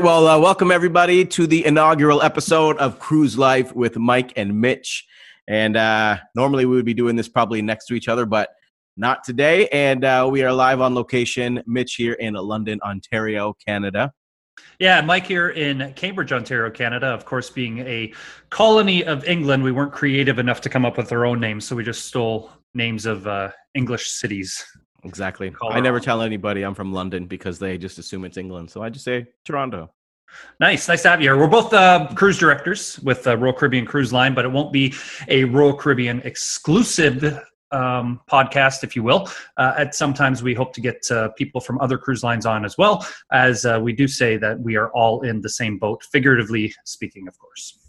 right. Well, uh, welcome everybody to the inaugural episode of Cruise Life with Mike and Mitch. And uh, normally we would be doing this probably next to each other, but not today. And uh, we are live on location. Mitch here in London, Ontario, Canada. Yeah, Mike here in Cambridge, Ontario, Canada. Of course, being a colony of England, we weren't creative enough to come up with our own names, so we just stole names of uh, English cities. Exactly. I never tell anybody I'm from London because they just assume it's England. So I just say Toronto. Nice, nice to have you here. We're both uh, cruise directors with uh, Royal Caribbean Cruise Line, but it won't be a Royal Caribbean exclusive um, podcast, if you will. Uh, at sometimes we hope to get uh, people from other cruise lines on as well, as uh, we do say that we are all in the same boat, figuratively speaking, of course.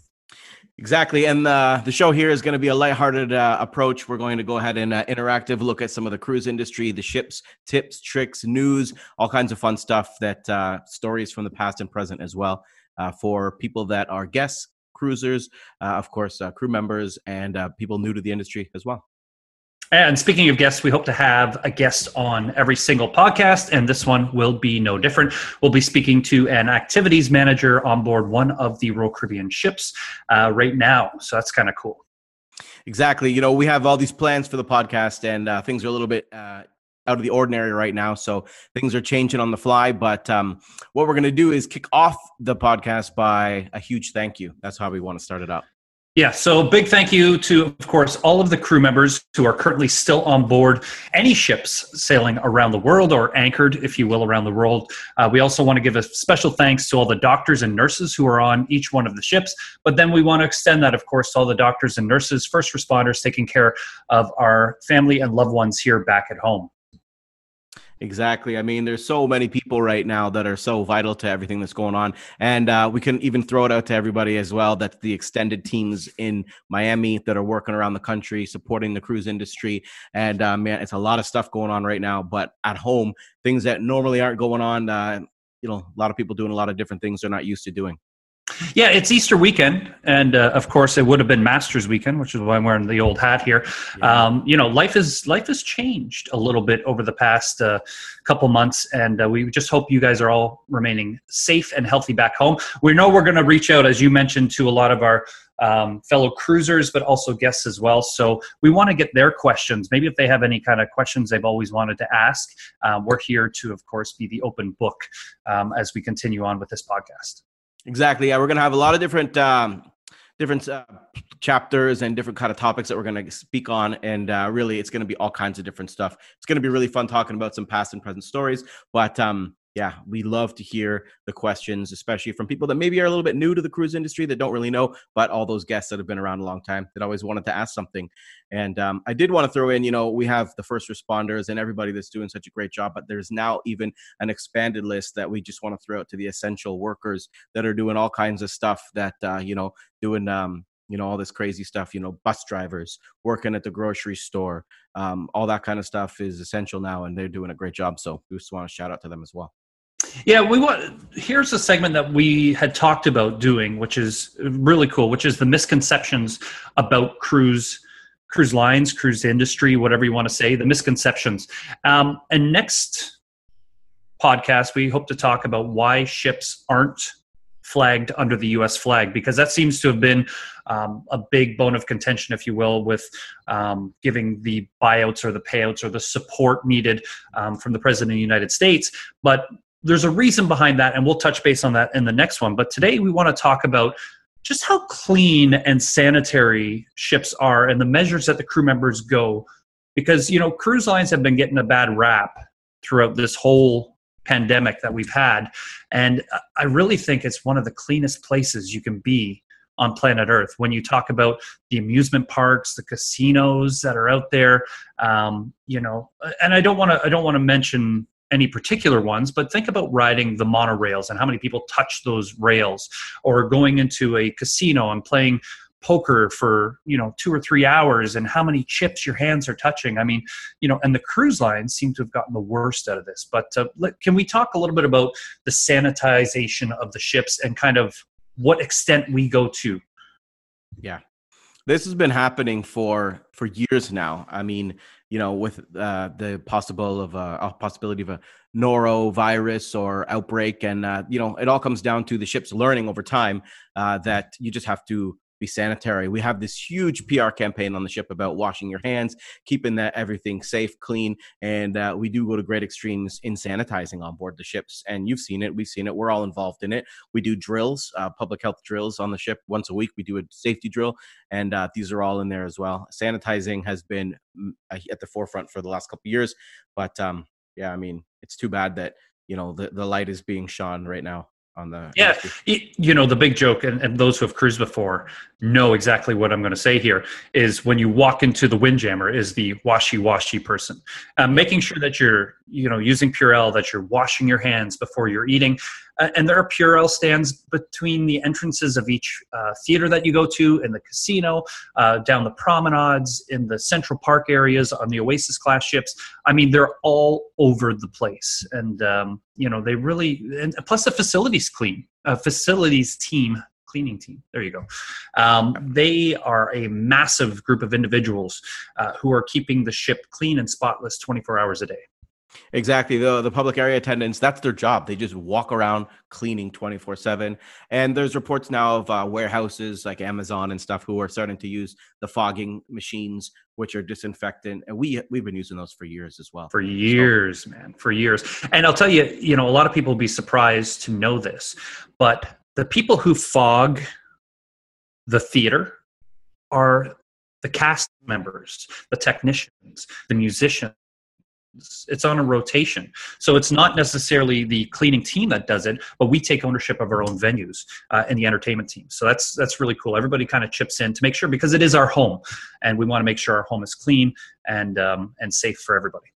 Exactly, and uh, the show here is going to be a lighthearted uh, approach. We're going to go ahead and uh, interactive look at some of the cruise industry, the ships, tips, tricks, news, all kinds of fun stuff. That uh, stories from the past and present as well uh, for people that are guests, cruisers, uh, of course, crew members, and people new to the industry as well. And speaking of guests, we hope to have a guest on every single podcast, and this one will be no different. We'll be speaking to an activities manager on board one of the Royal Caribbean ships uh, right now. So that's kind of cool. Exactly. You know, we have all these plans for the podcast, and uh, things are a little bit uh, out of the ordinary right now. So things are changing on the fly. But um, what we're going to do is kick off the podcast by a huge thank you. That's how we want to start it out. Yeah, so big thank you to, of course, all of the crew members who are currently still on board any ships sailing around the world or anchored, if you will, around the world. Uh, we also want to give a special thanks to all the doctors and nurses who are on each one of the ships. But then we want to extend that, of course, to all the doctors and nurses, first responders taking care of our family and loved ones here back at home. Exactly. I mean, there's so many people right now that are so vital to everything that's going on. And uh, we can even throw it out to everybody as well that the extended teams in Miami that are working around the country, supporting the cruise industry. And uh, man, it's a lot of stuff going on right now. But at home, things that normally aren't going on, uh, you know, a lot of people doing a lot of different things they're not used to doing. Yeah, it's Easter weekend, and uh, of course, it would have been Masters weekend, which is why I'm wearing the old hat here. Yeah. Um, you know, life is life has changed a little bit over the past uh, couple months, and uh, we just hope you guys are all remaining safe and healthy back home. We know we're going to reach out, as you mentioned, to a lot of our um, fellow cruisers, but also guests as well. So we want to get their questions. Maybe if they have any kind of questions they've always wanted to ask, um, we're here to, of course, be the open book um, as we continue on with this podcast. Exactly. Yeah, we're gonna have a lot of different um, different uh, chapters and different kind of topics that we're to speak on and uh, really it's to be all kinds of different stuff it's to be really fun talking about some past and present stories but um, yeah, we love to hear the questions, especially from people that maybe are a little bit new to the cruise industry that don't really know, but all those guests that have been around a long time that always wanted to ask something. And um, I did want to throw in, you know, we have the first responders and everybody that's doing such a great job, but there's now even an expanded list that we just want to throw out to the essential workers that are doing all kinds of stuff that, uh, you know, doing, um, you know all this crazy stuff you know bus drivers working at the grocery store um, all that kind of stuff is essential now and they're doing a great job so we just want to shout out to them as well yeah, we want. Here's a segment that we had talked about doing, which is really cool, which is the misconceptions about cruise cruise lines, cruise industry, whatever you want to say, the misconceptions. Um, and next podcast, we hope to talk about why ships aren't flagged under the U.S. flag because that seems to have been um, a big bone of contention, if you will, with um, giving the buyouts or the payouts or the support needed um, from the president of the United States. But there's a reason behind that, and we'll touch base on that in the next one. But today we want to talk about just how clean and sanitary ships are and the measures that the crew members go. Because, you know, cruise lines have been getting a bad rap throughout this whole pandemic that we've had. And I really think it's one of the cleanest places you can be on planet Earth. When you talk about the amusement parks, the casinos that are out there, um, you know, and I don't want to I don't want to mention any particular ones, but think about riding the monorails and how many people touch those rails, or going into a casino and playing poker for you know two or three hours and how many chips your hands are touching. I mean you know and the cruise lines seem to have gotten the worst out of this but uh, can we talk a little bit about the sanitization of the ships and kind of what extent we go to? Yeah This has been happening for for years now. I mean, you know, with uh, the possible of a, a, possibility of a norovirus or outbreak, and uh, you know, it all comes down to the ships learning over time uh, that you just have to be sanitary. We have this huge PR campaign on the ship about washing your hands, keeping that everything safe, clean, and uh, we do go to great extremes in sanitizing on board the ships. And you've seen it, we've seen it. We're all involved in it. We do drills, uh, public health drills on the ship once a week. We do a safety drill, and uh, these are all in there as well. Sanitizing has been mm, at the forefront for the last couple years, but um, yeah, I mean, it's too bad that you know the, the light is being shone right now on the yeah you know the big joke and, and, those who have cruised before know exactly what i'm going to say here is when you walk into the windjammer is the washy washy person. Um, making sure that you're you know using purell that you're washing your hands before you're eating uh, and there are Purell stands between the entrances of each uh, theater that you go to, in the casino, uh, down the promenades, in the Central Park areas, on the Oasis class ships. I mean, they're all over the place, and um, you know they really. And plus, the facilities clean. Uh, facilities team cleaning team. There you go. Um, they are a massive group of individuals uh, who are keeping the ship clean and spotless 24 hours a day. Exactly. The the public area attendants, that's their job. They just walk around cleaning 24/7. And there's reports now of uh, warehouses like Amazon and stuff who are starting to use the fogging machines which are disinfectant and we we've been using those for years as well. For years, so. man, for years. And I'll tell you, you know, a lot of people will be surprised to know this, but the people who fog the theater are the cast members, the technicians, the musicians it's on a rotation. So it's not necessarily the cleaning team that does it but we take ownership of our own venues uh, and the entertainment team. So that's that's really cool. Everybody kind of chips in to make sure because it is our home and we want to make sure our home is clean and um, and safe for everybody.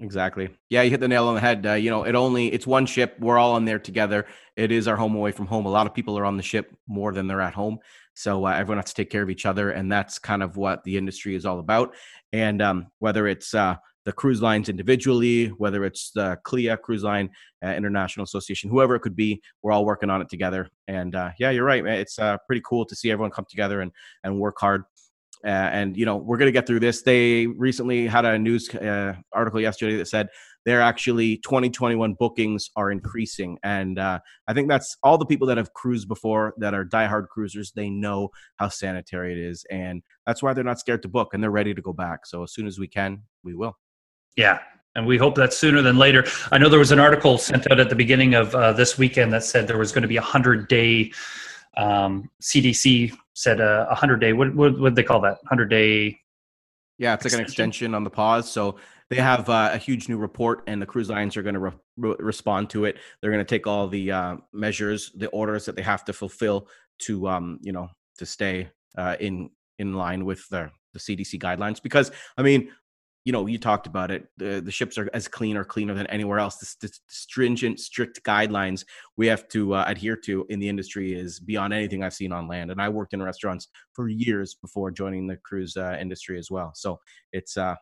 Exactly. Yeah you hit the nail on the head uh, you know it only it's one ship. We're all on there together. It is our home away from home. A lot of people are on the ship more than they're at home. So uh, everyone has to take care of each other and that's kind of what the industry is all about. And um, whether it's uh, the cruise lines individually, whether it's the CLIA Cruise Line uh, International Association, whoever it could be, we're all working on it together. And uh, yeah, you're right, man. It's uh, pretty cool to see everyone come together and and work hard. Uh, and you know, we're gonna get through this. They recently had a news uh, article yesterday that said they're actually 2021 bookings are increasing, and uh, I think that's all the people that have cruised before that are diehard cruisers. They know how sanitary it is, and that's why they're not scared to book and they're ready to go back. So as soon as we can, we will. Yeah, and we hope that sooner than later. I know there was an article sent out at the beginning of uh, this weekend that said there was going to be a hundred day. Um, CDC said a uh, hundred day. What what would they call that? Hundred day. Yeah, it's extension? like an extension on the pause. So they have uh, a huge new report, and the cruise lines are going to re- re- respond to it. They're going to take all the uh, measures, the orders that they have to fulfill to, um, you know, to stay uh, in in line with the the CDC guidelines. Because I mean, you know, you talked about it. The, the ships are as clean or cleaner than anywhere else. The, the stringent, strict guidelines we have to uh, adhere to in the industry is beyond anything I've seen on land. And I worked in restaurants for years before joining the cruise uh, industry as well. So it's, uh,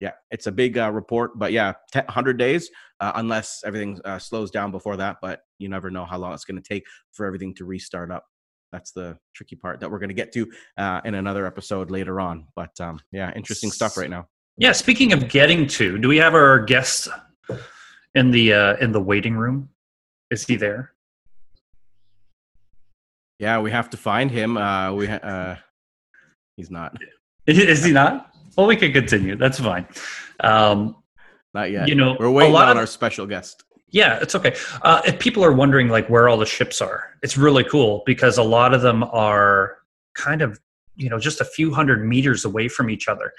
yeah, it's a big uh, report. But yeah, 100 days, uh, unless everything uh, slows down before that. But you never know how long it's going to take for everything to restart up that's the tricky part that we're going to get to uh, in another episode later on. But um, yeah, interesting stuff right now. Yeah, speaking of getting to, do we have our guest in the uh, in the waiting room? Is he there? Yeah, we have to find him. Uh, we ha- uh, he's not. Is he not? Well, we can continue. That's fine. Um, not yet. You know, we're waiting on of, our special guest. Yeah, it's okay. Uh, if people are wondering like where all the ships are, it's really cool because a lot of them are kind of you know just a few hundred meters away from each other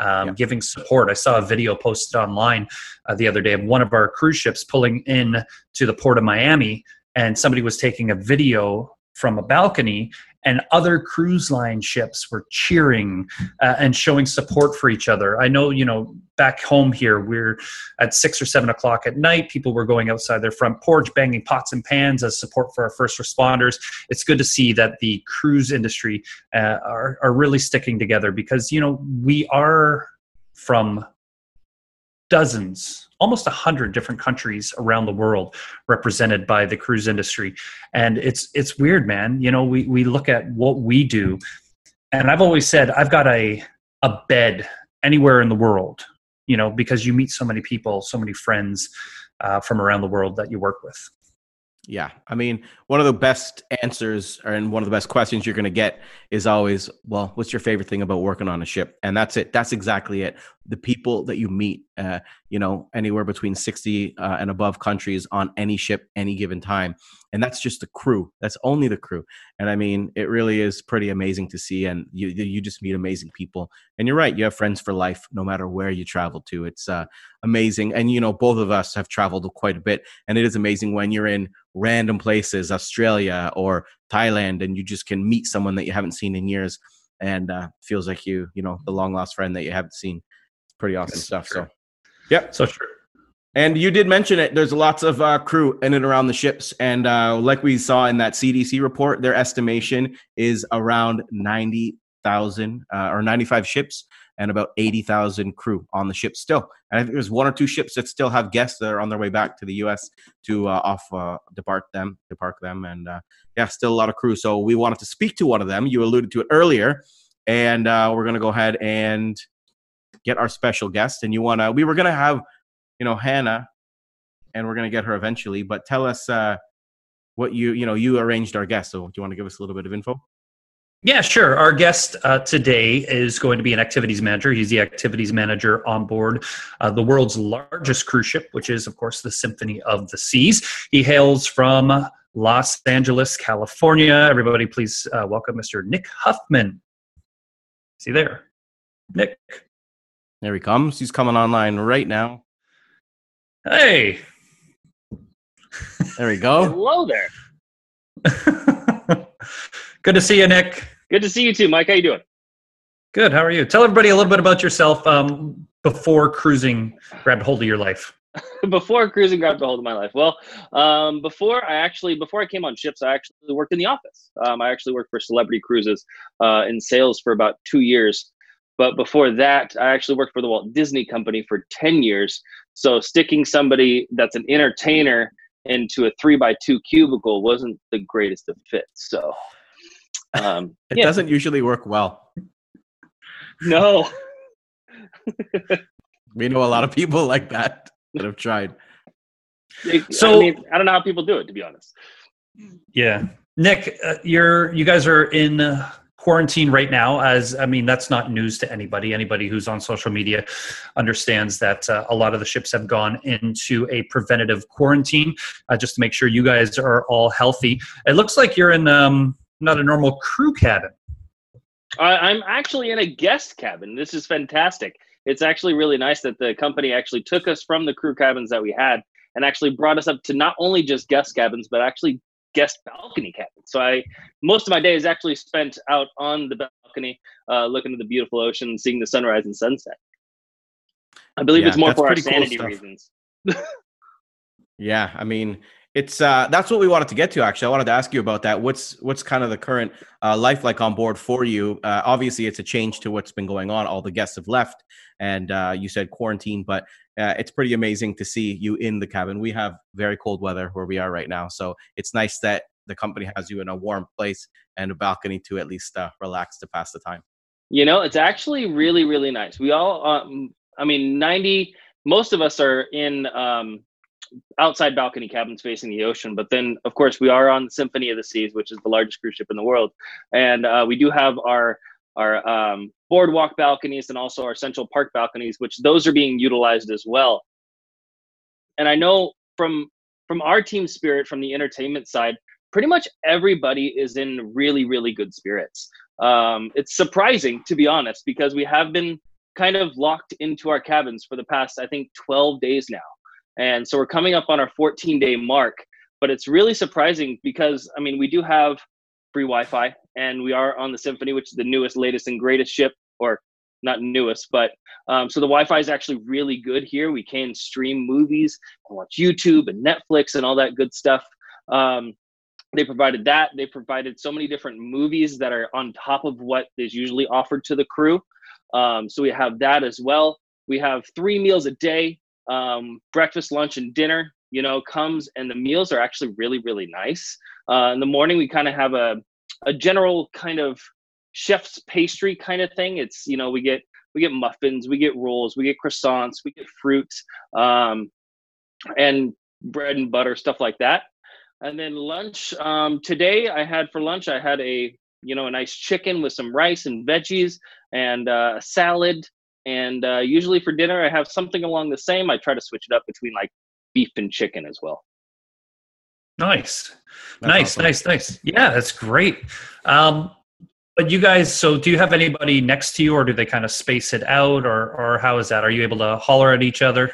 um, yeah. giving support i saw a video posted online uh, the other day of one of our cruise ships pulling in to the port of miami and somebody was taking a video from a balcony and other cruise line ships were cheering uh, and showing support for each other. I know, you know, back home here, we're at six or seven o'clock at night. People were going outside their front porch, banging pots and pans as support for our first responders. It's good to see that the cruise industry uh, are, are really sticking together because, you know, we are from dozens almost a hundred different countries around the world represented by the cruise industry. And it's it's weird man. You know we we look at what we do. And I've always said I've got a a bed anywhere in the world, you know, because you meet so many people, so many friends uh, from around the world that you work with. Yeah. I mean, one of the best answers and one of the best questions you're going to get is always, well, what's your favorite thing about working on a ship? And that's it. That's exactly it. The people that you meet, uh, you know, anywhere between 60 uh, and above countries on any ship, any given time. And that's just the crew. That's only the crew. And I mean, it really is pretty amazing to see. And you, you just meet amazing people. And you're right. You have friends for life, no matter where you travel to. It's uh, amazing. And, you know, both of us have traveled quite a bit. And it is amazing when you're in random places, Australia or Thailand, and you just can meet someone that you haven't seen in years, and uh, feels like you, you know, the long lost friend that you haven't seen. It's pretty awesome That's stuff. True. So, yep, so true. And you did mention it. There's lots of uh, crew in and around the ships, and uh, like we saw in that CDC report, their estimation is around ninety thousand uh, or ninety five ships and about 80,000 crew on the ship still. And I think there's one or two ships that still have guests that are on their way back to the U.S. to uh, off uh, depart them, depart them, and uh, yeah, still a lot of crew. So we wanted to speak to one of them. You alluded to it earlier, and we're gonna go ahead and get our special guest. And you wanna, we were gonna have, you know, Hannah, and we're gonna get her eventually. But tell us uh, what you, you know, you arranged our guest. So do you want to give us a little bit of info? Yeah, sure. Our guest uh, today is going to be an activities manager. He's the activities manager on board uh, the world's largest cruise ship, which is, of course, the Symphony of the Seas. He hails from Los Angeles, California. Everybody, please uh, welcome Mr. Nick Huffman. See there, Nick. There he comes. He's coming online right now. Hey. There we go. Hello there. Good to see you, Nick. Good to see you too, Mike. How you doing? Good. How are you? Tell everybody a little bit about yourself um, before cruising grabbed hold of your life. before cruising grabbed a hold of my life. Well, um, before I actually before I came on ships, I actually worked in the office. Um, I actually worked for Celebrity Cruises uh, in sales for about two years. But before that, I actually worked for the Walt Disney Company for ten years. So sticking somebody that's an entertainer into a three by two cubicle wasn't the greatest of fits. So um, it yeah. doesn't usually work well. No. we know a lot of people like that that have tried. So I, mean, I don't know how people do it, to be honest. Yeah, Nick, uh, you're you guys are in uh, quarantine right now. As I mean, that's not news to anybody. Anybody who's on social media understands that uh, a lot of the ships have gone into a preventative quarantine uh, just to make sure you guys are all healthy. It looks like you're in um, not a normal crew cabin. I'm actually in a guest cabin. This is fantastic. It's actually really nice that the company actually took us from the crew cabins that we had and actually brought us up to not only just guest cabins, but actually guest balcony cabin. So I most of my day is actually spent out on the balcony, uh, looking at the beautiful ocean, seeing the sunrise and sunset. I believe yeah, it's more for our sanity cool reasons. yeah, I mean, it's uh, that's what we wanted to get to. Actually, I wanted to ask you about that. What's what's kind of the current uh, life like on board for you? Uh, obviously, it's a change to what's been going on. All the guests have left, and uh, you said quarantine, but uh, it's pretty amazing to see you in the cabin. We have very cold weather where we are right now, so it's nice that the company has you in a warm place and a balcony to at least uh, relax to pass the time. You know, it's actually really really nice. We all, um, I mean, ninety. Most of us are in um, outside balcony cabins facing the ocean. But then, of course, we are on the Symphony of the Seas, which is the largest cruise ship in the world, and uh, we do have our our um, boardwalk balconies and also our Central Park balconies, which those are being utilized as well. And I know from from our team spirit, from the entertainment side, pretty much everybody is in really really good spirits. Um, it's surprising to be honest because we have been kind of locked into our cabins for the past I think 12 days now and so we're coming up on our 14 day mark, but it's really surprising because, I mean, we do have free Wi Fi and we are on the Symphony, which is the newest, latest, and greatest ship, or not newest, but um, so the Wi Fi is actually really good here. We can stream movies and watch YouTube and Netflix and all that good stuff. Um, they provided that. They provided so many different movies that are on top of what is usually offered to the crew. Um, so we have that as well. We have three meals a day um, breakfast, lunch, and dinner, you know, comes and the meals are actually really, really nice. Uh, in the morning, we kind of have a, a general kind of chef's pastry kind of thing. It's you know we get we get muffins, we get rolls, we get croissants, we get fruits, um, and bread and butter stuff like that. And then lunch um, today, I had for lunch I had a you know a nice chicken with some rice and veggies and uh, a salad. And uh, usually for dinner, I have something along the same. I try to switch it up between like beef and chicken as well. Nice, that's nice, awesome. nice, nice. Yeah, that's great. Um, but you guys, so do you have anybody next to you, or do they kind of space it out, or or how is that? Are you able to holler at each other?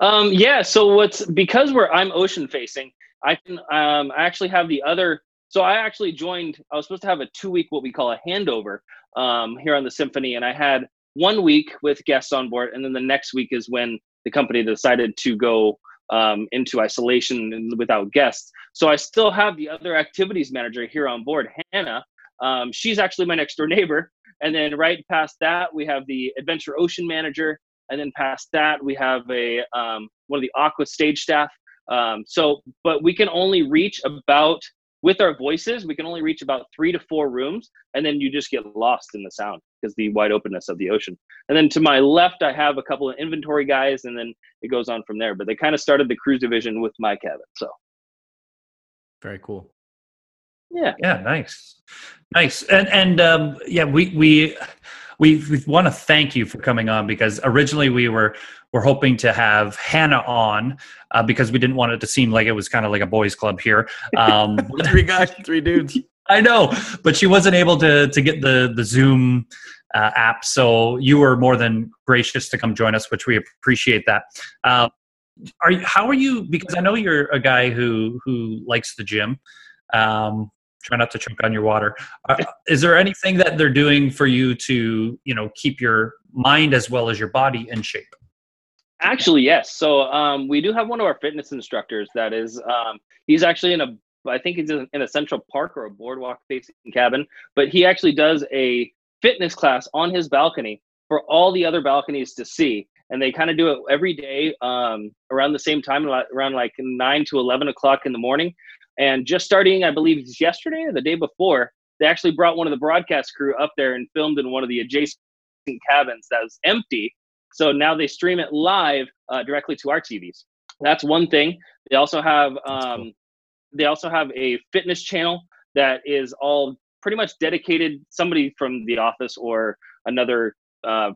Um, yeah. So what's because we're I'm ocean facing, I can um, I actually have the other. So I actually joined. I was supposed to have a two week what we call a handover um, here on the symphony, and I had one week with guests on board, and then the next week is when the company decided to go um, into isolation and without guests. So I still have the other activities manager here on board, Hannah, um, she's actually my next door neighbor. And then right past that, we have the Adventure Ocean manager. And then past that, we have a um, one of the Aqua stage staff. Um, so, but we can only reach about with our voices, we can only reach about three to four rooms, and then you just get lost in the sound because the wide openness of the ocean. And then to my left, I have a couple of inventory guys, and then it goes on from there. But they kind of started the cruise division with my cabin. So very cool. Yeah. Yeah. Nice. Nice. And and um, yeah, we we we, we want to thank you for coming on because originally we were were hoping to have Hannah on uh, because we didn't want it to seem like it was kind of like a boys' club here. Um, three guys, three dudes. I know, but she wasn't able to to get the the Zoom uh, app, so you were more than gracious to come join us, which we appreciate that. Uh, are you, how are you? Because I know you're a guy who who likes the gym. Um, try not to choke on your water. Uh, is there anything that they're doing for you to, you know, keep your mind as well as your body in shape? Actually, yes. So um, we do have one of our fitness instructors that is, um, he's actually in a, I think he's in a central park or a boardwalk facing cabin, but he actually does a fitness class on his balcony for all the other balconies to see. And they kind of do it every day um, around the same time, around like 9 to 11 o'clock in the morning. And just starting, I believe, it's yesterday or the day before, they actually brought one of the broadcast crew up there and filmed in one of the adjacent cabins that was empty. So now they stream it live uh, directly to our TVs. That's one thing. They also have um, cool. they also have a fitness channel that is all pretty much dedicated somebody from the office or another uh,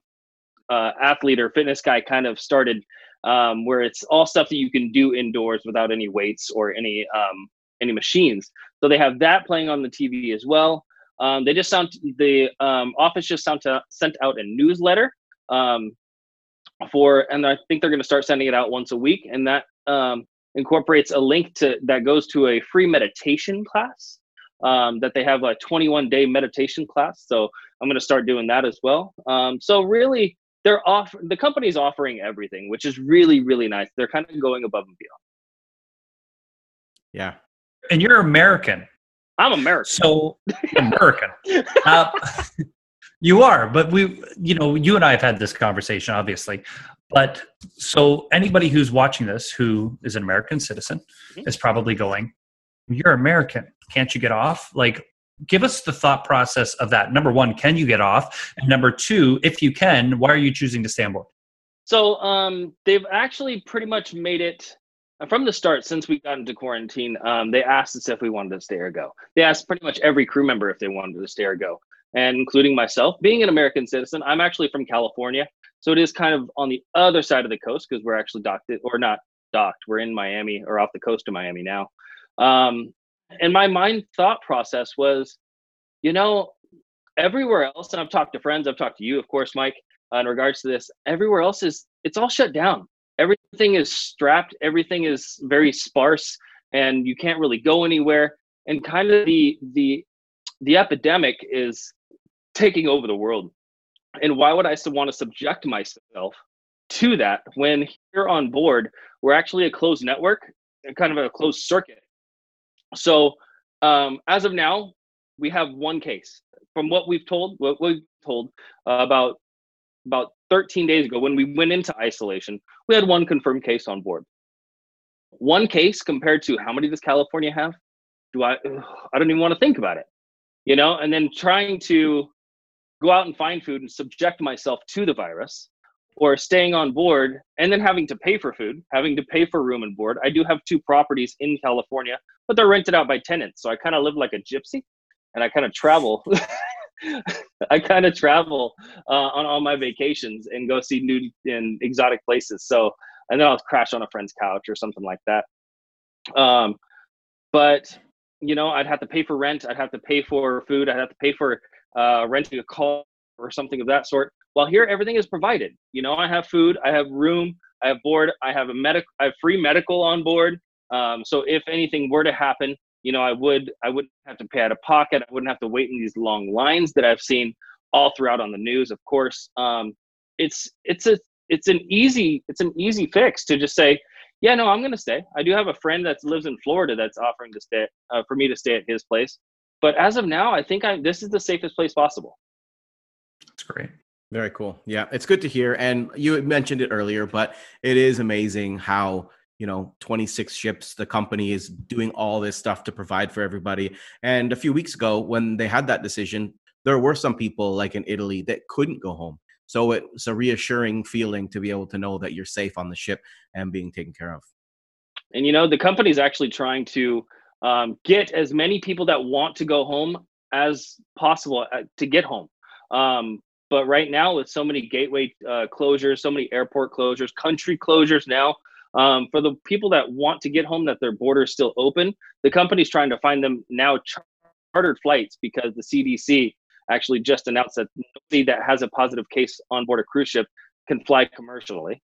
uh, athlete or fitness guy kind of started um, where it's all stuff that you can do indoors without any weights or any um, any machines. So they have that playing on the TV as well. Um, they just sent the um, office just sent, to, sent out a newsletter um, for, and I think they're going to start sending it out once a week, and that um, incorporates a link to that goes to a free meditation class um, that they have a 21 day meditation class. So I'm going to start doing that as well. Um, so really, they're off. The company's offering everything, which is really really nice. They're kind of going above and beyond. Yeah, and you're American. I'm American. So American. uh, you are, but we, you know, you and I have had this conversation, obviously. But so anybody who's watching this who is an American citizen mm-hmm. is probably going, "You're American. Can't you get off?" Like, give us the thought process of that. Number one, can you get off? And number two, if you can, why are you choosing to stay on board? So um, they've actually pretty much made it from the start, since we got into quarantine, um, they asked us if we wanted to stay or go. They asked pretty much every crew member if they wanted to stay or go, and including myself. Being an American citizen, I'm actually from California, so it is kind of on the other side of the coast because we're actually docked, or not docked. We're in Miami or off the coast of Miami now. Um, and my mind thought process was, you know, everywhere else, and I've talked to friends, I've talked to you, of course, Mike, uh, in regards to this. Everywhere else is it's all shut down everything is strapped. Everything is very sparse and you can't really go anywhere. And kind of the the the epidemic is taking over the world. And why would i want to subject myself to that when here on board we're actually a closed network kind of a closed circuit? So um, as of now we have one case. From what we've told what we've told uh, about about 13 days ago when we went into isolation, we had one confirmed case on board. One case compared to how many does California have? Do I? I don't even want to think about it. You know, and then trying to go out and find food and subject myself to the virus or staying on board and then having to pay for food, having to pay for room and board. I do have two properties in California, but they're rented out by tenants. So I kind of live like a gypsy and I kind of travel. I kind of travel uh, on all my vacations and go see new and exotic places. So, and then I'll crash on a friend's couch or something like that. Um, but you know, I'd have to pay for rent. I'd have to pay for food. I'd have to pay for uh, renting a car or something of that sort. While here, everything is provided. You know, I have food, I have room, I have board, I have a medic, I have free medical on board. Um, so if anything were to happen, you know, I would I wouldn't have to pay out of pocket. I wouldn't have to wait in these long lines that I've seen all throughout on the news. Of course, um, it's it's a it's an easy it's an easy fix to just say, yeah, no, I'm going to stay. I do have a friend that lives in Florida that's offering to stay uh, for me to stay at his place. But as of now, I think I this is the safest place possible. That's great. Very cool. Yeah, it's good to hear. And you mentioned it earlier, but it is amazing how you know 26 ships the company is doing all this stuff to provide for everybody. And a few weeks ago when they had that decision there were some people like in italy that couldn't go home. So it's a reassuring feeling to be able to know that you're safe on the ship and being taken care of. And you know the company's actually trying to um, get as many people that want to go home as possible uh, to get home. Um, but right now with so many gateway uh, closures so many airport closures country closures now um, for the people that want to get home, that their border is still open, the company's trying to find them now chartered flights because the CDC actually just announced that nobody that has a positive case on board a cruise ship can fly commercially.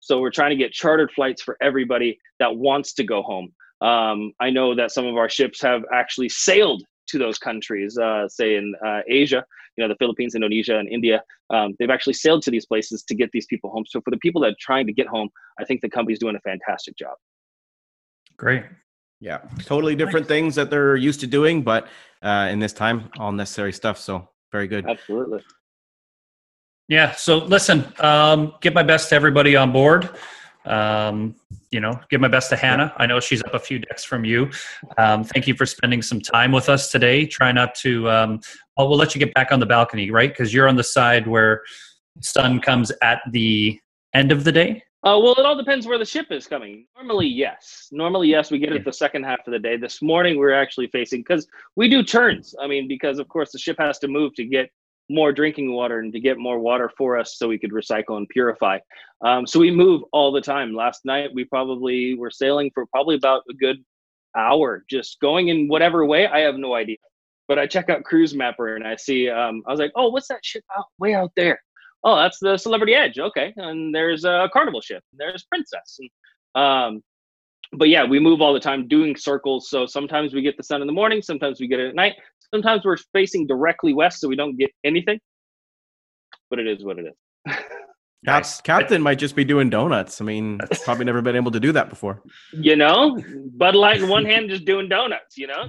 So we're trying to get chartered flights for everybody that wants to go home. Um, I know that some of our ships have actually sailed to those countries, uh, say in uh, Asia, you know, the Philippines, Indonesia, and India. Um, they've actually sailed to these places to get these people home. So for the people that are trying to get home, I think the company's doing a fantastic job. Great. Yeah, totally different nice. things that they're used to doing, but uh, in this time, all necessary stuff. So very good. Absolutely. Yeah. So listen, um, give my best to everybody on board. Um, you know, give my best to Hannah. I know she's up a few decks from you. Um, thank you for spending some time with us today. Try not to. Um, well, we'll let you get back on the balcony, right? Because you're on the side where sun comes at the end of the day. Uh, well, it all depends where the ship is coming. Normally, yes. Normally, yes, we get it the second half of the day. This morning, we're actually facing because we do turns. I mean, because of course the ship has to move to get more drinking water and to get more water for us so we could recycle and purify. Um, so we move all the time. Last night we probably were sailing for probably about a good hour, just going in whatever way. I have no idea. But I check out Cruise Mapper and I see. Um, I was like, oh, what's that ship out way out there? Oh, that's the Celebrity Edge. Okay, and there's a Carnival ship. There's Princess. And, um, but yeah, we move all the time doing circles. So sometimes we get the sun in the morning, sometimes we get it at night. Sometimes we're facing directly west, so we don't get anything. But it is what it is. nice. Captain might just be doing donuts. I mean, probably never been able to do that before. You know, Bud Light in one hand, just doing donuts. You know.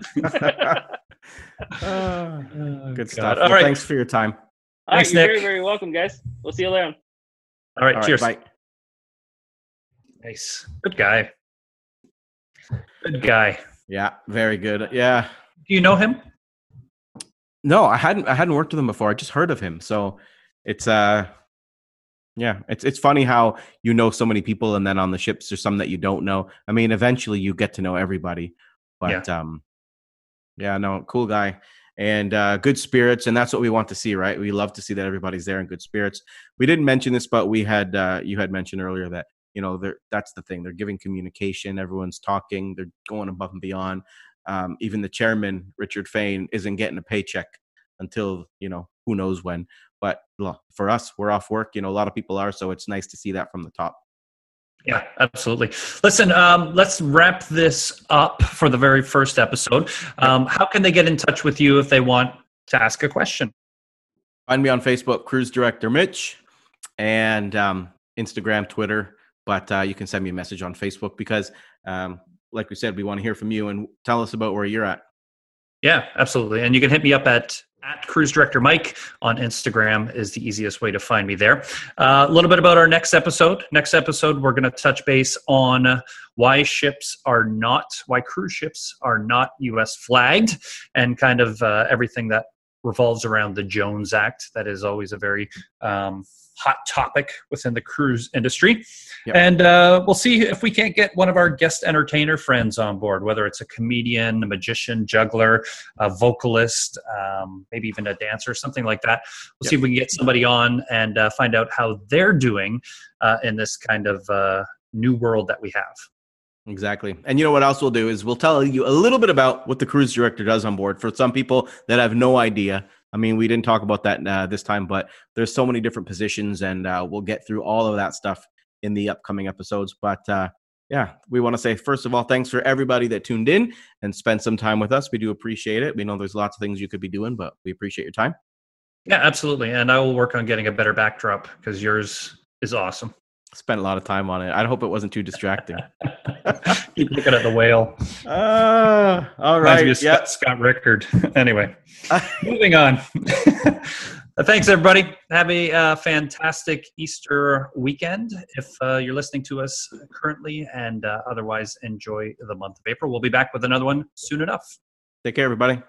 uh, good stuff. All well, right. Thanks for your time. All thanks, right, you're Nick. very, very welcome, guys. We'll see you later. All right. All cheers. Right, bye. Nice. Good guy. Good guy. Yeah, very good. Yeah. Do you know him? No, I hadn't. I hadn't worked with him before. I just heard of him. So it's uh, yeah, it's it's funny how you know so many people, and then on the ships there's some that you don't know. I mean, eventually you get to know everybody, but yeah. um, yeah, no, cool guy and uh, good spirits, and that's what we want to see, right? We love to see that everybody's there in good spirits. We didn't mention this, but we had uh, you had mentioned earlier that you know they're that's the thing. They're giving communication. Everyone's talking. They're going above and beyond. Um, even the chairman, Richard Fain, isn't getting a paycheck until, you know, who knows when. But for us, we're off work. You know, a lot of people are. So it's nice to see that from the top. Yeah, absolutely. Listen, um, let's wrap this up for the very first episode. Um, how can they get in touch with you if they want to ask a question? Find me on Facebook, Cruise Director Mitch, and um, Instagram, Twitter. But uh, you can send me a message on Facebook because um, like we said, we want to hear from you and tell us about where you're at. Yeah, absolutely. And you can hit me up at at cruise director mike on instagram is the easiest way to find me there uh, a little bit about our next episode next episode we're going to touch base on why ships are not why cruise ships are not us flagged and kind of uh, everything that revolves around the Jones Act. That is always a very um, hot topic within the cruise industry. Yep. And uh, we'll see if we can't get one of our guest entertainer friends on board, whether it's a comedian, a magician, juggler, a vocalist, um, maybe even a dancer, something like that. We'll yep. see if we can get somebody on and uh, find out how they're doing uh, in this kind of uh, new world that we have. Exactly. And you know what else we'll do is we'll tell you a little bit about what the cruise director does on board for some people that have no idea. I mean, we didn't talk about that uh, this time, but there's so many different positions, and uh, we'll get through all of that stuff in the upcoming episodes. But uh, yeah, we want to say, first of all, thanks for everybody that tuned in and spent some time with us. We do appreciate it. We know there's lots of things you could be doing, but we appreciate your time. Yeah, absolutely. And I will work on getting a better backdrop because yours is awesome. Spent a lot of time on it. I hope it wasn't too distracting. Keep looking at the whale. Uh, all right. Yeah. Scott, Scott Rickard. anyway, moving on. Thanks, everybody. Have a uh, fantastic Easter weekend if uh, you're listening to us currently, and uh, otherwise, enjoy the month of April. We'll be back with another one soon enough. Take care, everybody.